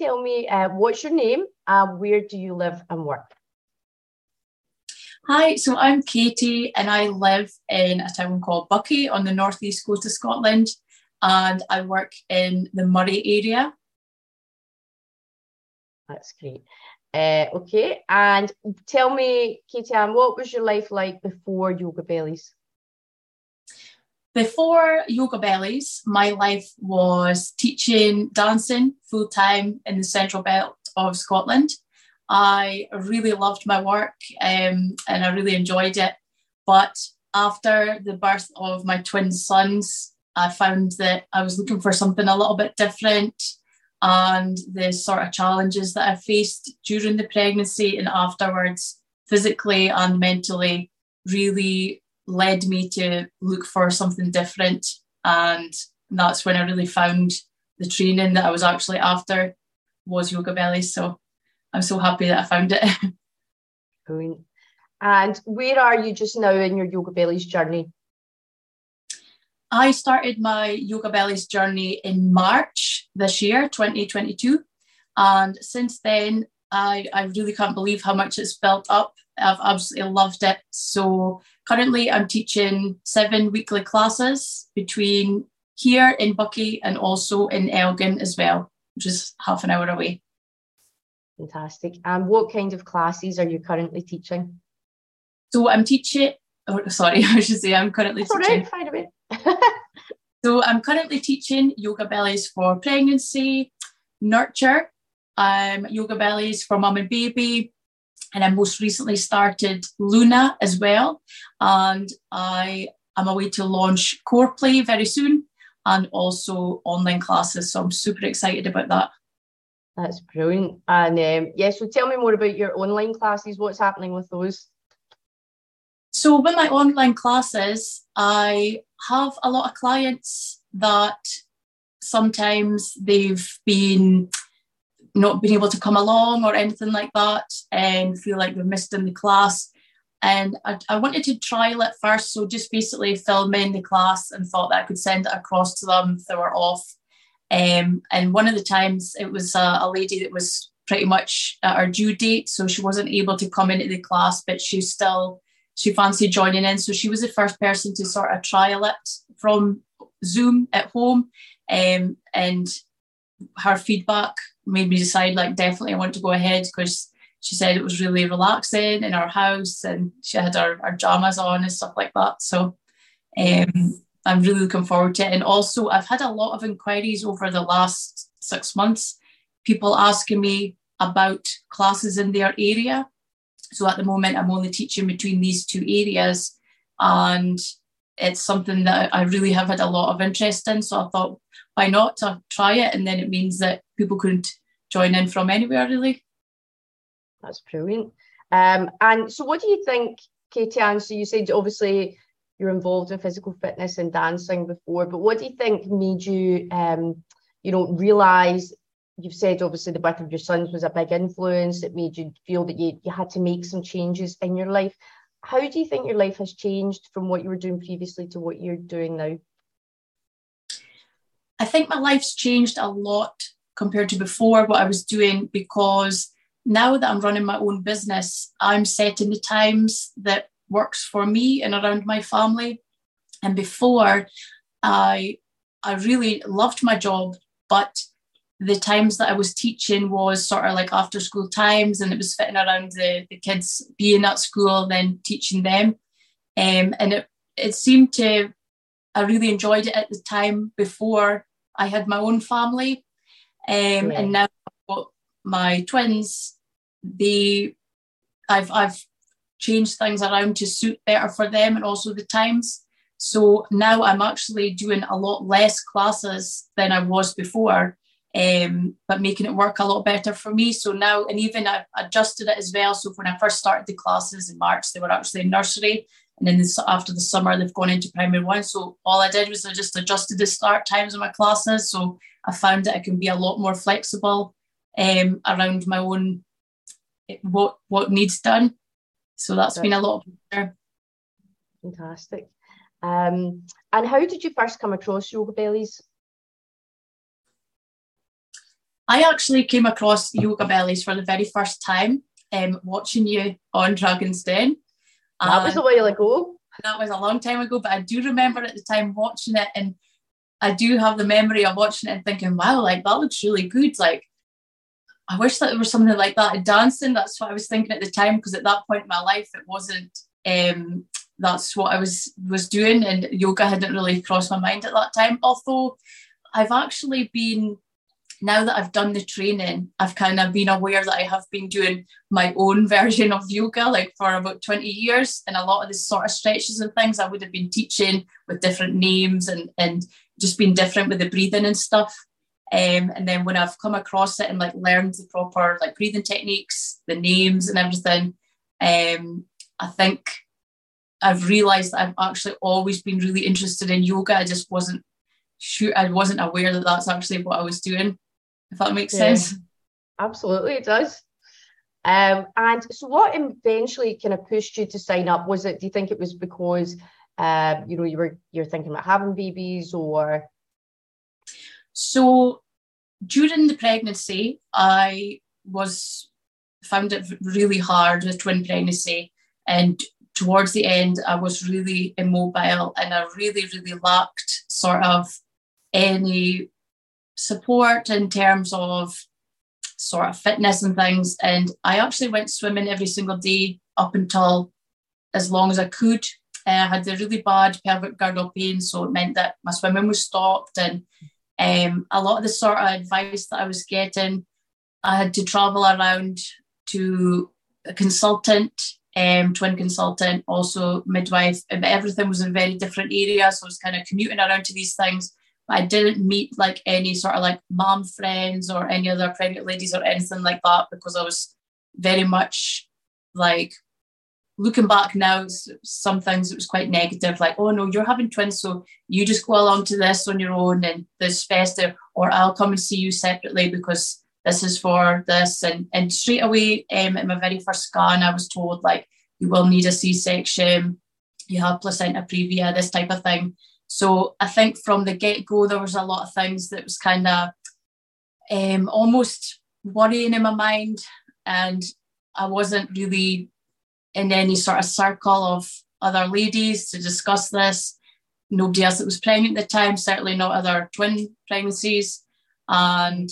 tell me uh, what's your name and where do you live and work? Hi, so I'm Katie and I live in a town called Buckie on the northeast coast of Scotland and I work in the Moray area. That's great. Uh, okay, and tell me, Katieanne, what was your life like before Yoga Bellies? Before Yoga Bellies, my life was teaching dancing full time in the central belt of Scotland. I really loved my work um, and I really enjoyed it. But after the birth of my twin sons, I found that I was looking for something a little bit different. And the sort of challenges that I faced during the pregnancy and afterwards, physically and mentally, really led me to look for something different. And that's when I really found the training that I was actually after was Yoga Belly. So I'm so happy that I found it. Brilliant. And where are you just now in your Yoga Bellies journey? I started my Yoga Bellies journey in March this year, 2022. And since then, I, I really can't believe how much it's built up. I've absolutely loved it. So currently, I'm teaching seven weekly classes between here in Buckie and also in Elgin as well, which is half an hour away. Fantastic. And what kind of classes are you currently teaching? So I'm teaching. Oh, sorry, I should say I'm currently That's teaching. Right, away. so I'm currently teaching yoga bellies for pregnancy, nurture, um, yoga bellies for mum and baby, and I most recently started Luna as well. And I am away to launch Core Play very soon, and also online classes. So I'm super excited about that. That's brilliant. And um, yeah, so tell me more about your online classes. What's happening with those? So, with my online classes, I have a lot of clients that sometimes they've been not been able to come along or anything like that and feel like they've missed in the class. And I, I wanted to trial it first. So, just basically film in the class and thought that I could send it across to them if they were off. Um, and one of the times it was a, a lady that was pretty much at her due date. So, she wasn't able to come into the class, but she still she fancied joining in. So she was the first person to sort of trial it from Zoom at home. Um, and her feedback made me decide like definitely I want to go ahead because she said it was really relaxing in our house and she had our, our jamas on and stuff like that. So um, I'm really looking forward to it. And also I've had a lot of inquiries over the last six months, people asking me about classes in their area so at the moment, I'm only teaching between these two areas, and it's something that I really have had a lot of interest in. So I thought, why not to try it? And then it means that people couldn't join in from anywhere, really. That's brilliant. Um, and so, what do you think, Katieanne? So, you said obviously you're involved in physical fitness and dancing before, but what do you think made you, um, you know, realize you've said obviously the birth of your sons was a big influence that made you feel that you, you had to make some changes in your life how do you think your life has changed from what you were doing previously to what you're doing now i think my life's changed a lot compared to before what i was doing because now that i'm running my own business i'm setting the times that works for me and around my family and before i i really loved my job but the times that I was teaching was sort of like after school times and it was fitting around the, the kids being at school, then teaching them. Um, and it, it seemed to, I really enjoyed it at the time before I had my own family. Um, And now my twins, they, I've, I've changed things around to suit better for them and also the times. So now I'm actually doing a lot less classes than I was before um, but making it work a lot better for me. So now, and even I've adjusted it as well. So when I first started the classes in March, they were actually in nursery. And then this, after the summer, they've gone into primary one. So all I did was I just adjusted the start times of my classes. So I found that I can be a lot more flexible um, around my own what what needs done. So that's has been a lot better. Fantastic. Um, and how did you first come across yoga bellies? I actually came across Yoga Bellies for the very first time um, watching you on Dragon's Den. That was a while ago. That was a long time ago, but I do remember at the time watching it and I do have the memory of watching it and thinking, wow, like that looks really good. Like I wish that there was something like that in dancing. That's what I was thinking at the time, because at that point in my life it wasn't um, that's what I was was doing and yoga hadn't really crossed my mind at that time. Although I've actually been now that I've done the training, I've kind of been aware that I have been doing my own version of yoga like for about 20 years. And a lot of the sort of stretches and things I would have been teaching with different names and, and just being different with the breathing and stuff. Um, and then when I've come across it and like learned the proper like breathing techniques, the names and everything, um, I think I've realized that I've actually always been really interested in yoga. I just wasn't sure, I wasn't aware that that's actually what I was doing if that makes yeah, sense. Absolutely, it does. Um, and so, what eventually kind of pushed you to sign up? Was it? Do you think it was because um, you know you were you're thinking about having babies, or? So, during the pregnancy, I was found it really hard with twin pregnancy, and towards the end, I was really immobile, and I really, really lacked sort of any support in terms of sort of fitness and things. And I actually went swimming every single day up until as long as I could. Uh, I had a really bad pelvic girdle pain, so it meant that my swimming was stopped. And um, a lot of the sort of advice that I was getting, I had to travel around to a consultant, um, twin consultant, also midwife, and everything was in very different areas. So I was kind of commuting around to these things. I didn't meet like any sort of like mom friends or any other pregnant ladies or anything like that because I was very much like looking back now, some things it was quite negative, like, oh no, you're having twins, so you just go along to this on your own and this festive, or I'll come and see you separately because this is for this. And and straight away, um, in my very first scan, I was told like you will need a C-section, you have placenta previa, this type of thing. So I think from the get go, there was a lot of things that was kind of um, almost worrying in my mind. And I wasn't really in any sort of circle of other ladies to discuss this. Nobody else that was pregnant at the time, certainly not other twin pregnancies. And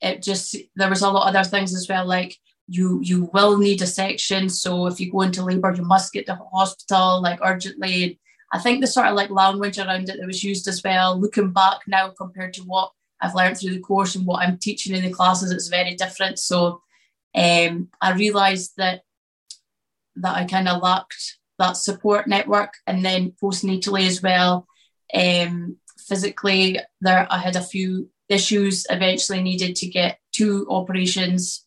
it just, there was a lot of other things as well, like you you will need a section. So if you go into labour, you must get to hospital like urgently. I think the sort of like language around it that was used as well, looking back now compared to what I've learned through the course and what I'm teaching in the classes, it's very different. So um, I realised that that I kind of lacked that support network, and then postnatally as well. Um, physically, there I had a few issues. Eventually, needed to get two operations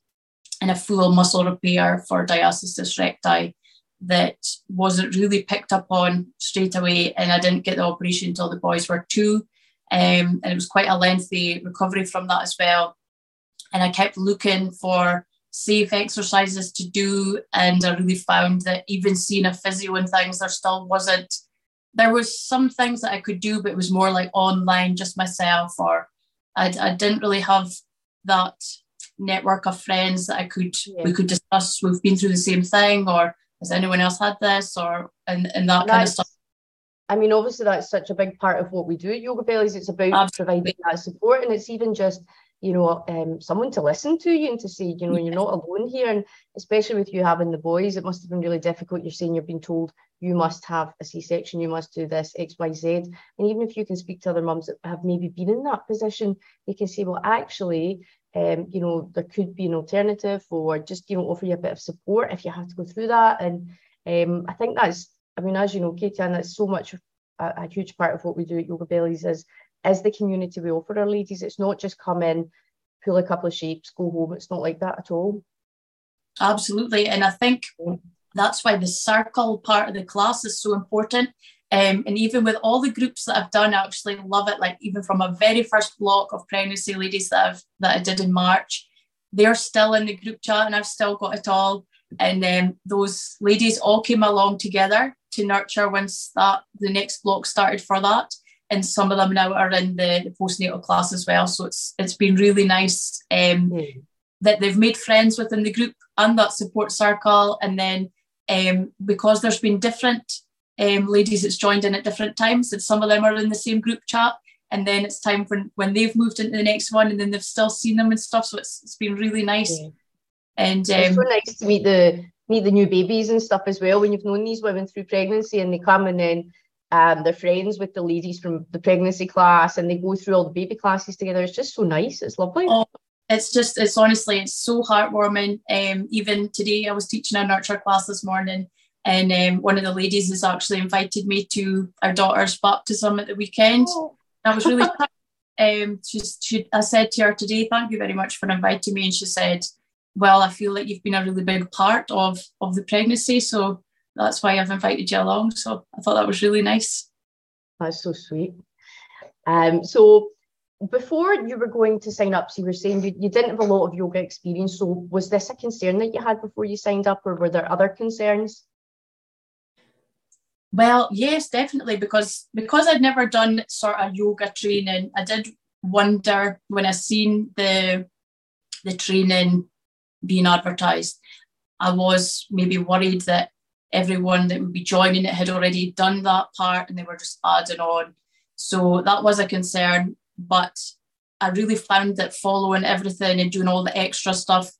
and a full muscle repair for diastasis recti that wasn't really picked up on straight away, and I didn't get the operation until the boys were two. Um, and it was quite a lengthy recovery from that as well. And I kept looking for safe exercises to do, and I really found that even seeing a physio and things, there still wasn't. There was some things that I could do, but it was more like online, just myself, or I, I didn't really have that network of friends that I could yeah. we could discuss. We've been through the same thing, or has anyone else had this or and, and that kind of stuff I mean, obviously, that's such a big part of what we do at Yoga Bellies. It's about Absolutely. providing that support, and it's even just, you know, um, someone to listen to you and to say, you know, yeah. you're not alone here. And especially with you having the boys, it must have been really difficult. You're saying you're being told you must have a C-section, you must do this X, Y, Z. And even if you can speak to other mums that have maybe been in that position, they can say, well, actually, um, you know, there could be an alternative or just, you know, offer you a bit of support if you have to go through that. And um, I think that's, I mean, as you know, Katie, and that's so much, a, a, huge part of what we do at Yoga Bellies is, is the community we offer our ladies. It's not just come in, pull a couple of shapes, go home. It's not like that at all. Absolutely. And I think that's why the circle part of the class is so important um, and even with all the groups that I've done, I actually love it. Like even from a very first block of pregnancy ladies that I've that I did in March, they're still in the group chat, and I've still got it all. And um, those ladies all came along together to nurture once that the next block started for that. and some of them now are in the, the postnatal class as well. So it's it's been really nice um, mm. that they've made friends within the group and that support circle. And then um, because there's been different um, ladies that's joined in at different times, and some of them are in the same group chat. And then it's time for when they've moved into the next one, and then they've still seen them and stuff. So it's it's been really nice. Yeah. And um, it's so nice to meet the meet the new babies and stuff as well when you've known these women through pregnancy and they come and then um, they're friends with the ladies from the pregnancy class and they go through all the baby classes together. It's just so nice. It's lovely. Oh, it's just, it's honestly, it's so heartwarming. Um, even today, I was teaching a nurture class this morning, and um, one of the ladies has actually invited me to our daughter's baptism at the weekend. Oh. I was really, um, she's, she, I said to her today, thank you very much for inviting me. And she said, well, I feel like you've been a really big part of, of the pregnancy. So that's why I've invited you along. So I thought that was really nice. That's so sweet. Um, so before you were going to sign up, so you were saying you, you didn't have a lot of yoga experience. So was this a concern that you had before you signed up, or were there other concerns? Well, yes, definitely, because because I'd never done sort of yoga training, I did wonder when I seen the the training being advertised. I was maybe worried that everyone that would be joining it had already done that part and they were just adding on. So that was a concern. But I really found that following everything and doing all the extra stuff,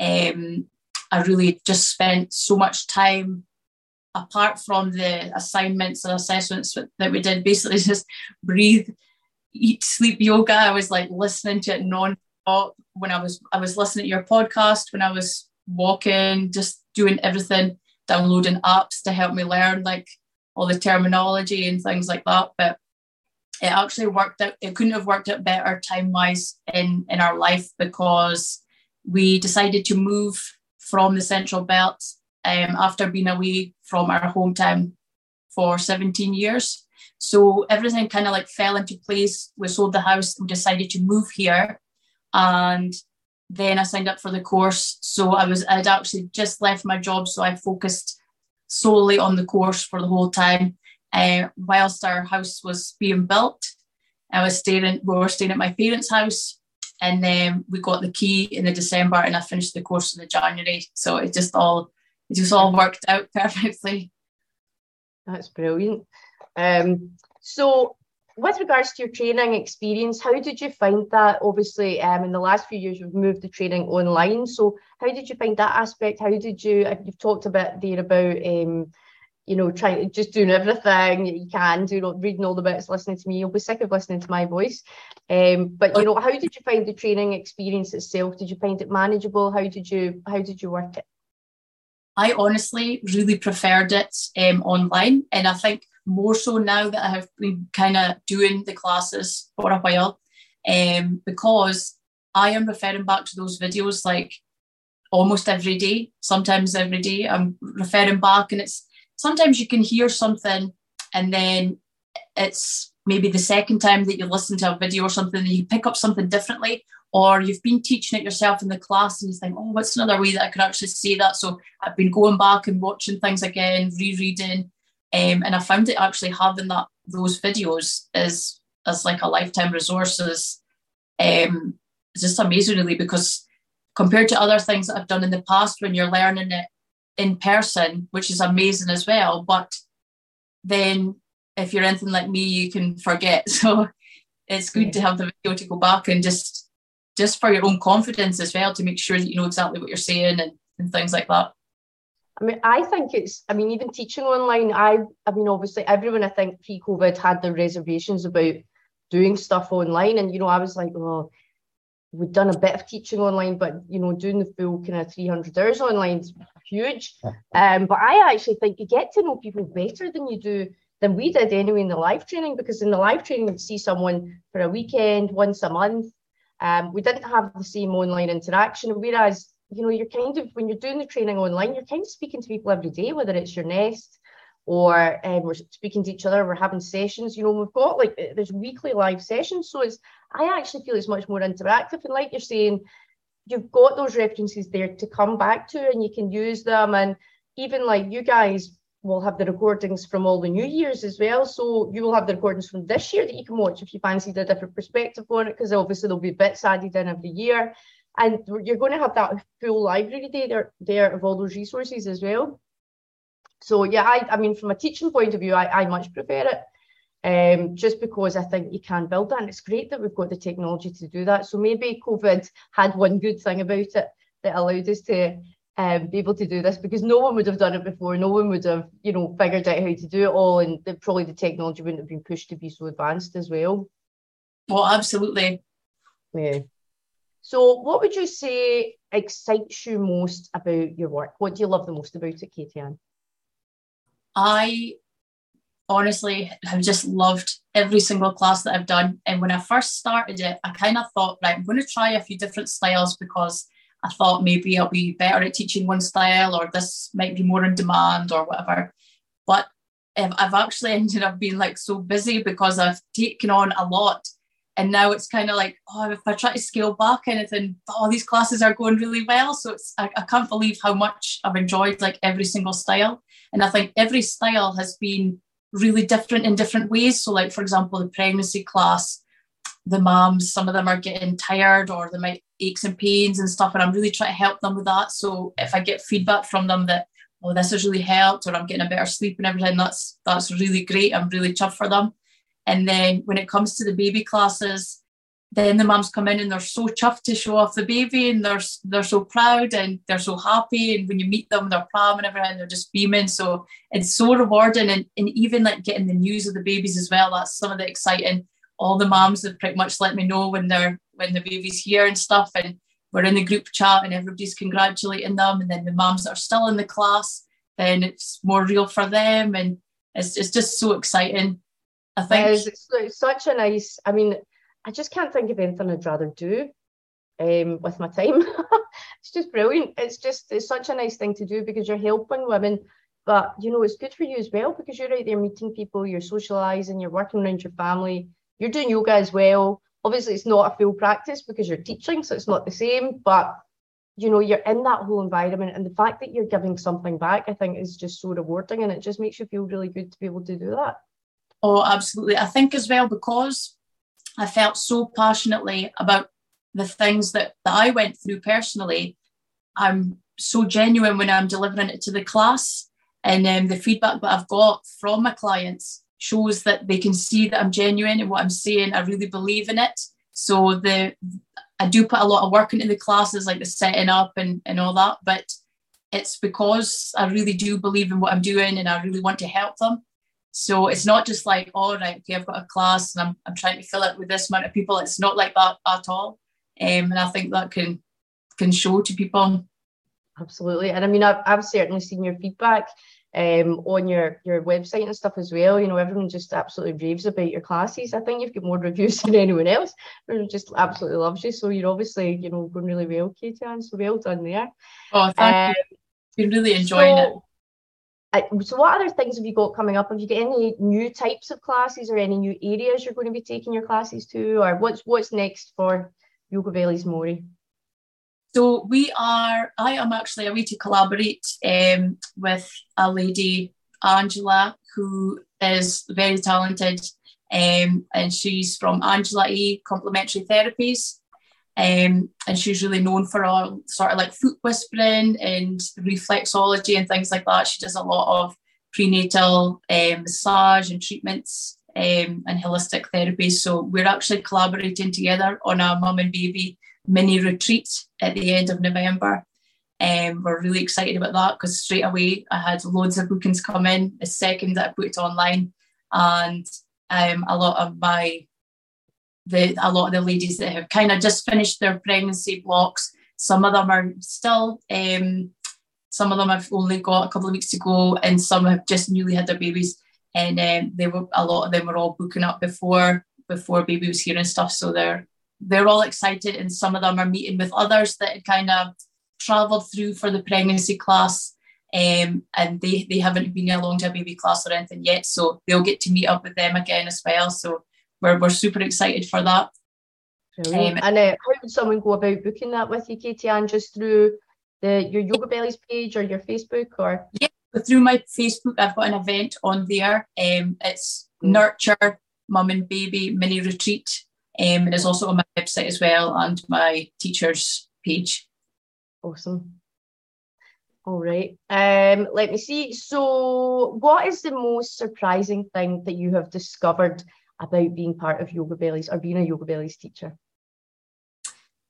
um, I really just spent so much time apart from the assignments and assessments that we did, basically just breathe, eat, sleep yoga. I was like listening to it non-stop when I was I was listening to your podcast when I was walking, just doing everything downloading apps to help me learn like all the terminology and things like that. But it actually worked out, it couldn't have worked out better time wise in, in our life because we decided to move from the central belt um, after being away from our hometown for 17 years. So everything kind of like fell into place. We sold the house, we decided to move here. And then I signed up for the course. So I was I'd actually just left my job, so I focused solely on the course for the whole time. Uh, whilst our house was being built, I was staying. We were staying at my parents' house, and then we got the key in the December, and I finished the course in the January. So it just all it just all worked out perfectly. That's brilliant. Um, so with regards to your training experience, how did you find that? Obviously, um, in the last few years, we've moved the training online. So, how did you find that aspect? How did you? You've talked a bit there about, um, you know, trying just doing everything you can, do not reading all the bits, listening to me. You'll be sick of listening to my voice. Um, but you know, how did you find the training experience itself? Did you find it manageable? How did you? How did you work it? I honestly really preferred it um, online, and I think more so now that I have been kind of doing the classes for a while, um, because I am referring back to those videos like almost every day, sometimes every day. I'm referring back, and it's sometimes you can hear something, and then it's maybe the second time that you listen to a video or something, and you pick up something differently, or you've been teaching it yourself in the class and you think, oh, what's another way that I could actually say that? So I've been going back and watching things again, rereading, um, and I found it actually having that those videos is as like a lifetime resource is um, just amazing really because compared to other things that I've done in the past when you're learning it in person, which is amazing as well, but then if you're anything like me, you can forget. So it's good to have the video to go back and just just for your own confidence as well to make sure that you know exactly what you're saying and, and things like that. I mean, I think it's, I mean, even teaching online, I, I mean, obviously everyone I think pre-COVID had their reservations about doing stuff online. And, you know, I was like, well, we've done a bit of teaching online, but, you know, doing the full kind of 300 hours online is huge. Um, but I actually think you get to know people better than you do, than we did anyway in the live training, because in the live training, you'd see someone for a weekend, once a month. Um, we didn't have the same online interaction, whereas you know, you're kind of when you're doing the training online, you're kind of speaking to people every day, whether it's your nest or um, we're speaking to each other, we're having sessions. You know, we've got like there's weekly live sessions, so it's I actually feel it's much more interactive. And like you're saying, you've got those references there to come back to, and you can use them. And even like you guys, we'll have the recordings from all the new years as well. So you will have the recordings from this year that you can watch if you fancy a different perspective on it, because obviously there'll be bits added in every year. And you're going to have that full library there, there of all those resources as well. So yeah, I, I mean, from a teaching point of view, I, I much prefer it. Um, just because I think you can build that. And it's great that we've got the technology to do that. So maybe COVID had one good thing about it that allowed us to um, be able to do this because no one would have done it before. No one would have, you know, figured out how to do it all, and the, probably the technology wouldn't have been pushed to be so advanced as well. Well, absolutely. Yeah. So, what would you say excites you most about your work? What do you love the most about it, Katieanne? I honestly have just loved every single class that I've done. And when I first started it, I kind of thought, right, I'm going to try a few different styles because I thought maybe I'll be better at teaching one style or this might be more in demand or whatever. But um, I've actually ended up being like so busy because I've taken on a lot. And now it's kind of like, oh, if I try to scale back anything, all oh, these classes are going really well. So it's I, I can't believe how much I've enjoyed like every single style. And I think every style has been really different in different ways. So, like for example, the pregnancy class, the moms, some of them are getting tired or they might aches and pains and stuff. And I'm really trying to help them with that. So if I get feedback from them that, oh, this has really helped, or I'm getting a better sleep and everything, that's that's really great. I'm really chuffed for them. And then when it comes to the baby classes, then the mums come in and they're so chuffed to show off the baby and they're they're so proud and they're so happy. And when you meet them, they're proud and everything, they're just beaming. So it's so rewarding. And, and even like getting the news of the babies as well, that's some of the exciting all the moms have pretty much let me know when they're when the baby's here and stuff and we're in the group chat and everybody's congratulating them and then the moms that are still in the class then it's more real for them and it's, it's just so exciting i think. it's, it's such a nice i mean i just can't think of anything i'd rather do um, with my time. It's just brilliant. It's just it's such a nice thing to do because you're helping women. But you know it's good for you as well because you're out there meeting people you're socializing you're working around your family you're doing yoga as well. Obviously, it's not a full practice because you're teaching, so it's not the same, but you know, you're in that whole environment. And the fact that you're giving something back, I think, is just so rewarding and it just makes you feel really good to be able to do that. Oh, absolutely. I think as well, because I felt so passionately about the things that, that I went through personally, I'm so genuine when I'm delivering it to the class. And um, the feedback that I've got from my clients shows that they can see that I'm genuine and what I'm saying. I really believe in it. So the I do put a lot of work into the classes, like the setting up and, and all that, but it's because I really do believe in what I'm doing and I really want to help them. So it's not just like, all oh, right, okay, I've got a class and I'm, I'm trying to fill it with this amount of people. It's not like that at all. Um, and I think that can can show to people. Absolutely. And I mean, I've, I've certainly seen your feedback um, on your your website and stuff as well. You know, everyone just absolutely raves about your classes. I think you've got more reviews than anyone else. Everyone just absolutely loves you. So you're obviously, you know, going really well, Katieanne. So well done there. Oh, thank um, you. Been really enjoying so, it. So what other things have you got coming up? Have you got any new types of classes or any new areas you're going to be taking your classes to, or what's what's next for Yoga Bellies Moray? So we are, I am actually away to collaborate um, with a lady, Angela, who is very talented. Um, and she's from Angela A Complementary Therapies. Um, and she's really known for all sort of like foot whispering and reflexology and things like that. She does a lot of prenatal um, massage and treatments um, and holistic therapies. So we're actually collaborating together on a mum and baby mini retreat at the end of November. Um, we're really excited about that because straight away I had loads of bookings come in the second that I put it online, and um, a lot of my the a lot of the ladies that have kind of just finished their pregnancy blocks. Some of them are still. Um, some of them have only got a couple of weeks to go, and some have just newly had their babies. And um, they were a lot of them were all booking up before before baby was here and stuff. So they're they're all excited, and some of them are meeting with others that had kind of travelled through for the pregnancy class. Um, and they, they haven't been along to a baby class or anything yet, so they'll get to meet up with them again as well. So we're, we're super excited for that. Um, and uh, how would someone go about booking that with you, Katieanne? Just through the your Yoga Bellies page or your Facebook or? Yeah, through my Facebook, I've got an event on there. Um, it's mm. Nurture Mum and Baby Mini Retreat. Um, and it's also on my website as well and my teacher's page. Awesome. All right. Um, let me see. So, what is the most surprising thing that you have discovered about being part of Yoga Bellies or being a Yoga Bellies teacher?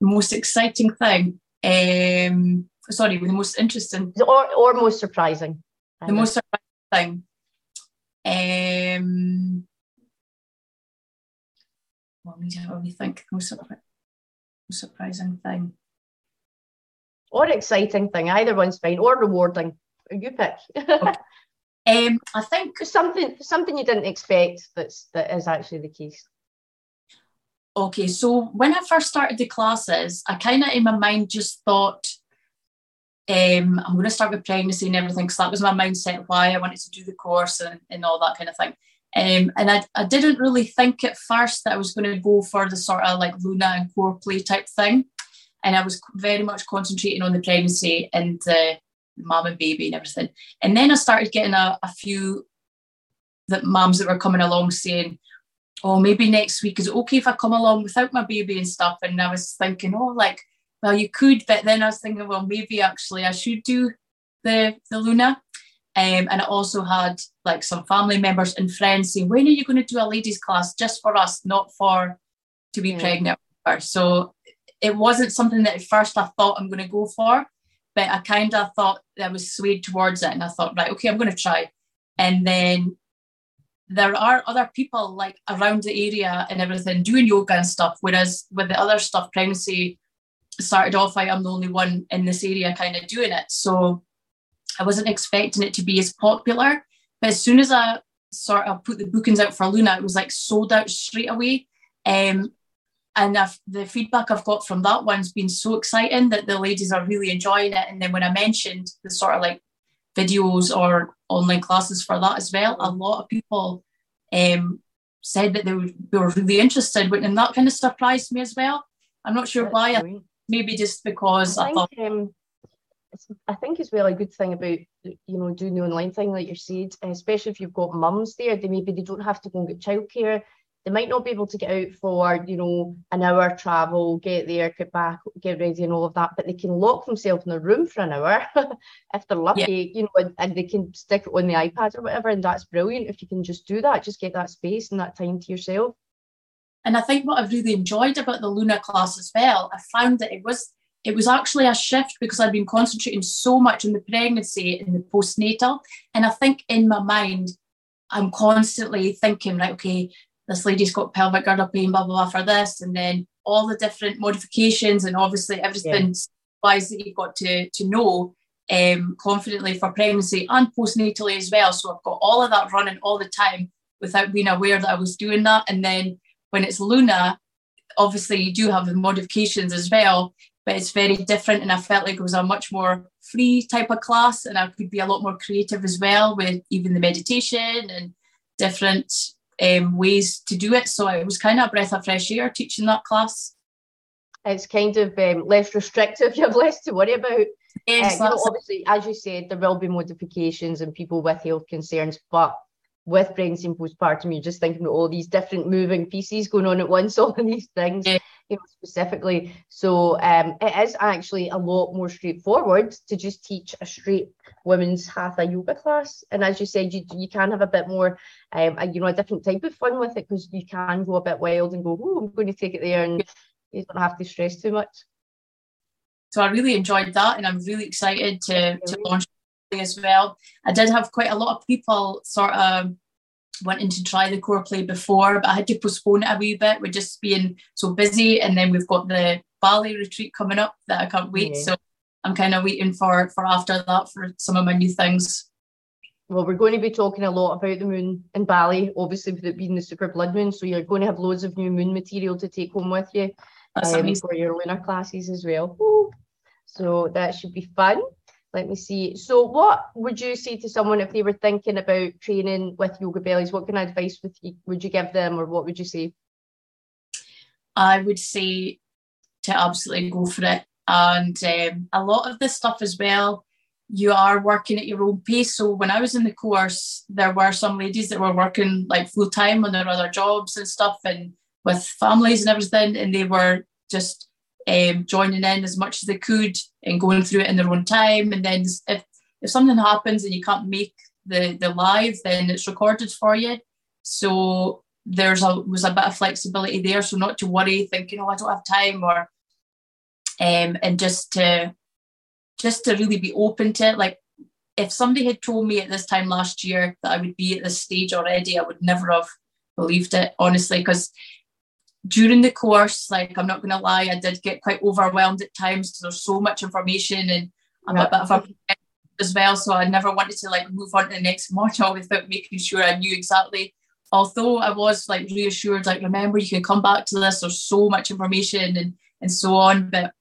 The most exciting thing, um, sorry, the most interesting or or most surprising. The most surprising thing. Um, what do you think? Most surprising thing or exciting thing. Either one's fine, or rewarding. You pick. um, I think something something you didn't expect that's that is actually the case. Okay, so when I first started the classes, I kind of in my mind just thought, um, I'm going to start with pregnancy and everything, because that was my mindset why I wanted to do the course and, and all that kind of thing. Um, and I, I didn't really think at first that I was going to go for the sort of like Luna and core play type thing and I was very much concentrating on the pregnancy and the mom and baby and everything. And then I started getting a, a few that moms that were coming along saying, "Oh, maybe next week is it okay if I come along without my baby and stuff?" And I was thinking, "Oh, like, well, you could," but then I was thinking, "Well, maybe actually I should do the the Luna." Um, and I also had like some family members and friends saying, "When are you going to do a ladies' class just for us, not for to be yeah. pregnant?" So it wasn't something that at first I thought I'm going to go for, but I kind of thought I was swayed towards it, and I thought, right, okay, I'm going to try. And then there are other people like around the area and everything doing yoga and stuff. Whereas with the other stuff, pregnancy started off, I am the only one in this area kind of doing it. So I wasn't expecting it to be as popular. But as soon as I sort of put the bookings out for Luna, it was like sold out straight away. Um, and I've, the feedback I've got from that one's been so exciting that the ladies are really enjoying it. And then when I mentioned the sort of like videos or online classes for that as well, a lot of people um, said that they were, they were really interested, and that kind of surprised me as well. I'm not sure That's why. Maybe just because I, I think, thought. Um, I think it's really a good thing about you know doing the online thing, like you said, especially if you've got mums there. They maybe they don't have to go and get childcare they might not be able to get out for you know an hour travel get there get back get ready and all of that but they can lock themselves in a room for an hour if they're lucky yeah. you know and, and, they can stick it on the ipad or whatever and that's brilliant if you can just do that just get that space and that time to yourself and i think what i've really enjoyed about the luna class as well i found that it was it was actually a shift because I'd been concentrating so much on the pregnancy and the postnatal. And I think in my mind, I'm constantly thinking, right, okay, this lady's got pelvic girdle pain, blah, blah, blah, for this. And then all the different modifications and obviously everything yeah. wise that you've got to, to know um, confidently for pregnancy and postnatally as well. So I've got all of that running all the time without being aware that I was doing that. And then when it's Luna, obviously you do have the modifications as well, but it's very different. And I felt like it was a much more free type of class and I could be a lot more creative as well with even the meditation and different um, ways to do it. So it was kind of a breath of fresh air teaching that class. It's kind of um, less restrictive. You have less to worry about. Yes, uh, you know, obviously, as you said, there will be modifications and people with health concerns, but with pregnancy and postpartum, you're just thinking about all these different moving pieces going on at once, all of these things, yeah. you know, specifically. So um, it is actually a lot more straightforward to just teach a straight women's hatha yoga class. And as you said, you you can have a bit more, um, you know, a different type of fun with it because you can go a bit wild and go, oh, I'm going to take it there, and you don't have to stress too much. So I really enjoyed that, and I'm really excited to, to launch as well. I did have quite a lot of people sort of wanting to try the core play before, but I had to postpone it a wee bit with just being so busy. And then we've got the Bali retreat coming up that I can't wait. Yeah. So I'm kind of waiting for for after that for some of my new things. Well, we're going to be talking a lot about the moon in Bali, obviously with it being the super blood moon. So you're going to have loads of new moon material to take home with you um, for your lunar classes as well. So that should be fun. Let me see. So, what would you say to someone if they were thinking about training with yoga bellies? What kind of advice would you, would you give them, or what would you say? I would say to absolutely go for it. And um, a lot of this stuff as well, you are working at your own pace. So when I was in the course, there were some ladies that were working like full time on their other jobs and stuff and with families and everything, and they were just um, joining in as much as they could and going through it in their own time. And then if if something happens and you can't make the the live, then it's recorded for you. So there's a was a bit of flexibility there, so not to worry, thinking, oh, I don't have time, or um, and just to just to really be open to it. Like if somebody had told me at this time last year that I would be at this stage already, I would never have believed it, honestly, because during the course, like I'm not going to lie, I did get quite overwhelmed at times because there's so much information and I'm yeah. a bit of a as well. So I never wanted to like move on to the next module without making sure I knew exactly. Although I was like reassured, like remember you can come back to this. There's so much information and and so on. But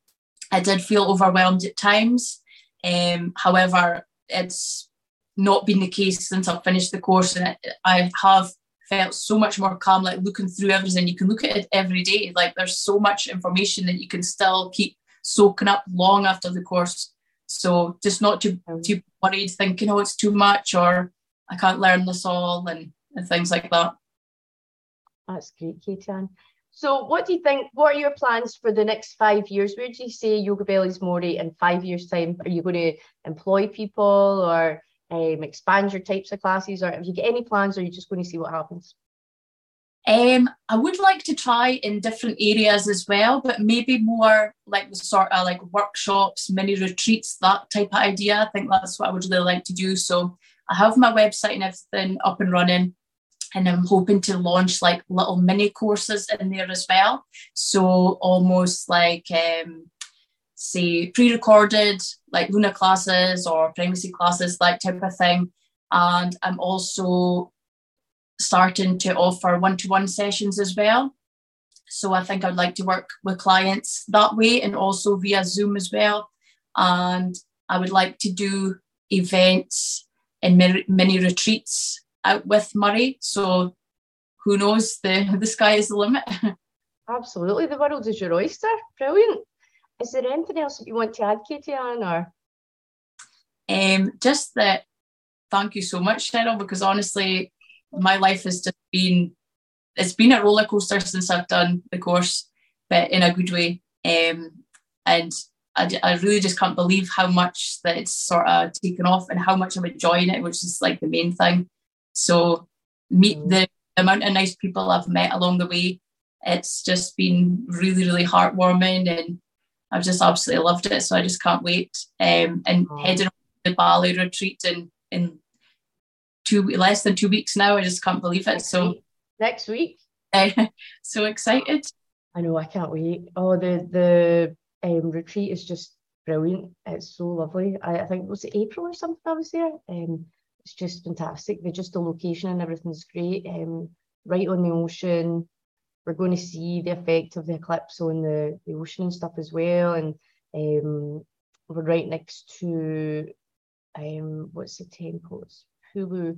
I did feel overwhelmed at times. Um, however, it's not been the case since I've finished the course, and I have felt so much more calm. Like looking through everything, you can look at it every day. Like there's so much information that you can still keep soaking up long after the course. So just not too mm. too worried, thinking, oh, it's too much, or I can't learn this all, and, and things like that. That's great, Katie So, what do you think? What are your plans for the next five years? Where do you say Yoga Bellies Moray in five years' time? Are you going to employ people or um, expand your types of classes, or have you got any plans, or are you just going to see what happens? Um, I would like to try in different areas as well, but maybe more like the sort of like workshops, mini retreats, that type of idea. I think that's what I would really like to do. So I have my website and everything up and running, and I'm hoping to launch like little mini courses in there as well. So almost like um, say pre-recorded like Luna classes or primacy classes, that type of thing. And I'm also starting to offer one to one sessions as well. So I think I'd like to work with clients that way and also via Zoom as well. And I would like to do events and mini retreats out with Moray. So who knows? The, the sky is the limit. Absolutely. The world is your oyster. Brilliant. Is there anything else that you want to add, Katieanne? Or? Um, just that thank you so much, Cheryl, because honestly, my life has just been it's been a roller coaster since I've done the course, but in a good way. Um, and I, I really just can't believe how much that it's sort of taken off and how much I'm enjoying it, which is like the main thing. So meet mm. the amount of nice people I've met along the way. It's just been really, really heartwarming and I've just absolutely loved it. So I just can't wait. Um, and oh. heading on the Bali retreat in, in two less than two weeks now. I just can't believe it. So next week. Uh, so excited. I know, I can't wait. Oh, the the um, retreat is just brilliant. It's so lovely. I, I think was it April or something I was there. Um, it's just fantastic. The just the location and everything's great. Um, right on the ocean. We're going to see the effect of the eclipse on the, the ocean and stuff as well. And um, we're right next to um, what's the temple? It's Hulu.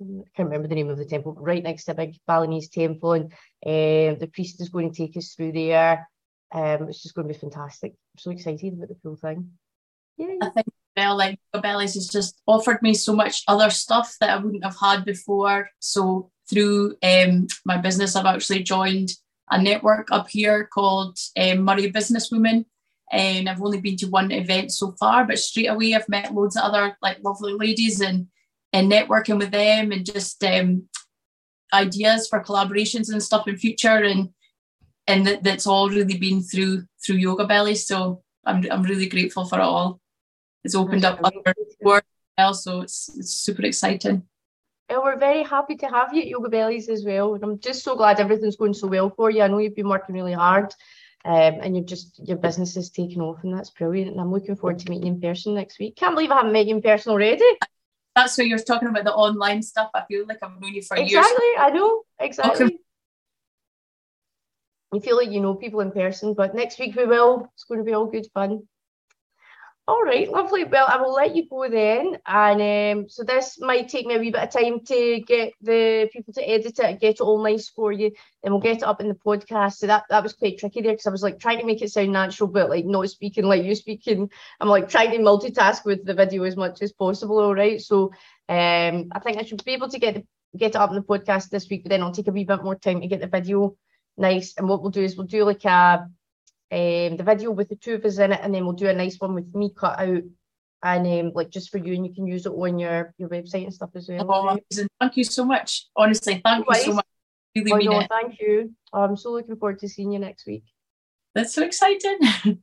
I can't remember the name of the temple, right next to a big Balinese temple, and um, the priest is going to take us through there. Um, it's just going to be fantastic. I'm so excited about the full thing. Yeah, I think like Bellies has just offered me so much other stuff that I wouldn't have had before. So through um, my business, I've actually joined a network up here called um, Moray Businesswomen, and I've only been to one event so far, but straight away I've met loads of other like lovely ladies and and networking with them and just um, ideas for collaborations and stuff in future. And and that, that's all really been through through yoga belly. So i'm, I'm really grateful for it all. It's opened up other doors as well so it's, it's super exciting and we're very happy to have you at yoga bellies as well and i'm just so glad everything's going so well for you i know you've been working really hard um, and you're just your business is taking off and that's brilliant and i'm looking forward to meeting you in person next week can't believe i haven't met you in person already that's what you're talking about the online stuff. I feel like I've known you for exactly, years. Exactly, I know exactly. Okay. You feel like you know people in person, but next week we will. It's going to be all good fun. All right, lovely. Well, I will let you go then. And um, so this might take me a wee bit of time to get the people to edit it get it all nice for you. Then we'll get it up in the podcast. So that, that was quite tricky there because I was like trying to make it sound natural, but like not speaking like you speaking. I'm like trying to multitask with the video as much as possible. All right. So um, I think I should be able to get the, get it up in the podcast this week, but then I'll take a wee bit more time to get the video nice. And what we'll do is we'll do like a um, the video with the two of us in it, and then we'll do a nice one with me cut out and um, like just for you, and you can use it on your your website and stuff as well. Oh, Thank you so much. Honestly, thank you so much. Really oh, mean no, it. Thank you. I'm so looking forward to seeing you next week. That's so exciting.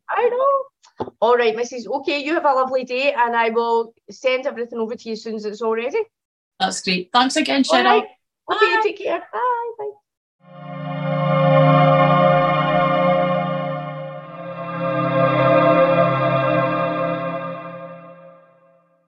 I know. All right, Mrs. Okay, you have a lovely day, and I will send everything over to you as soon as it's all ready. That's great. Thanks again, Cheryl. Right. Okay, take care. Bye. Bye.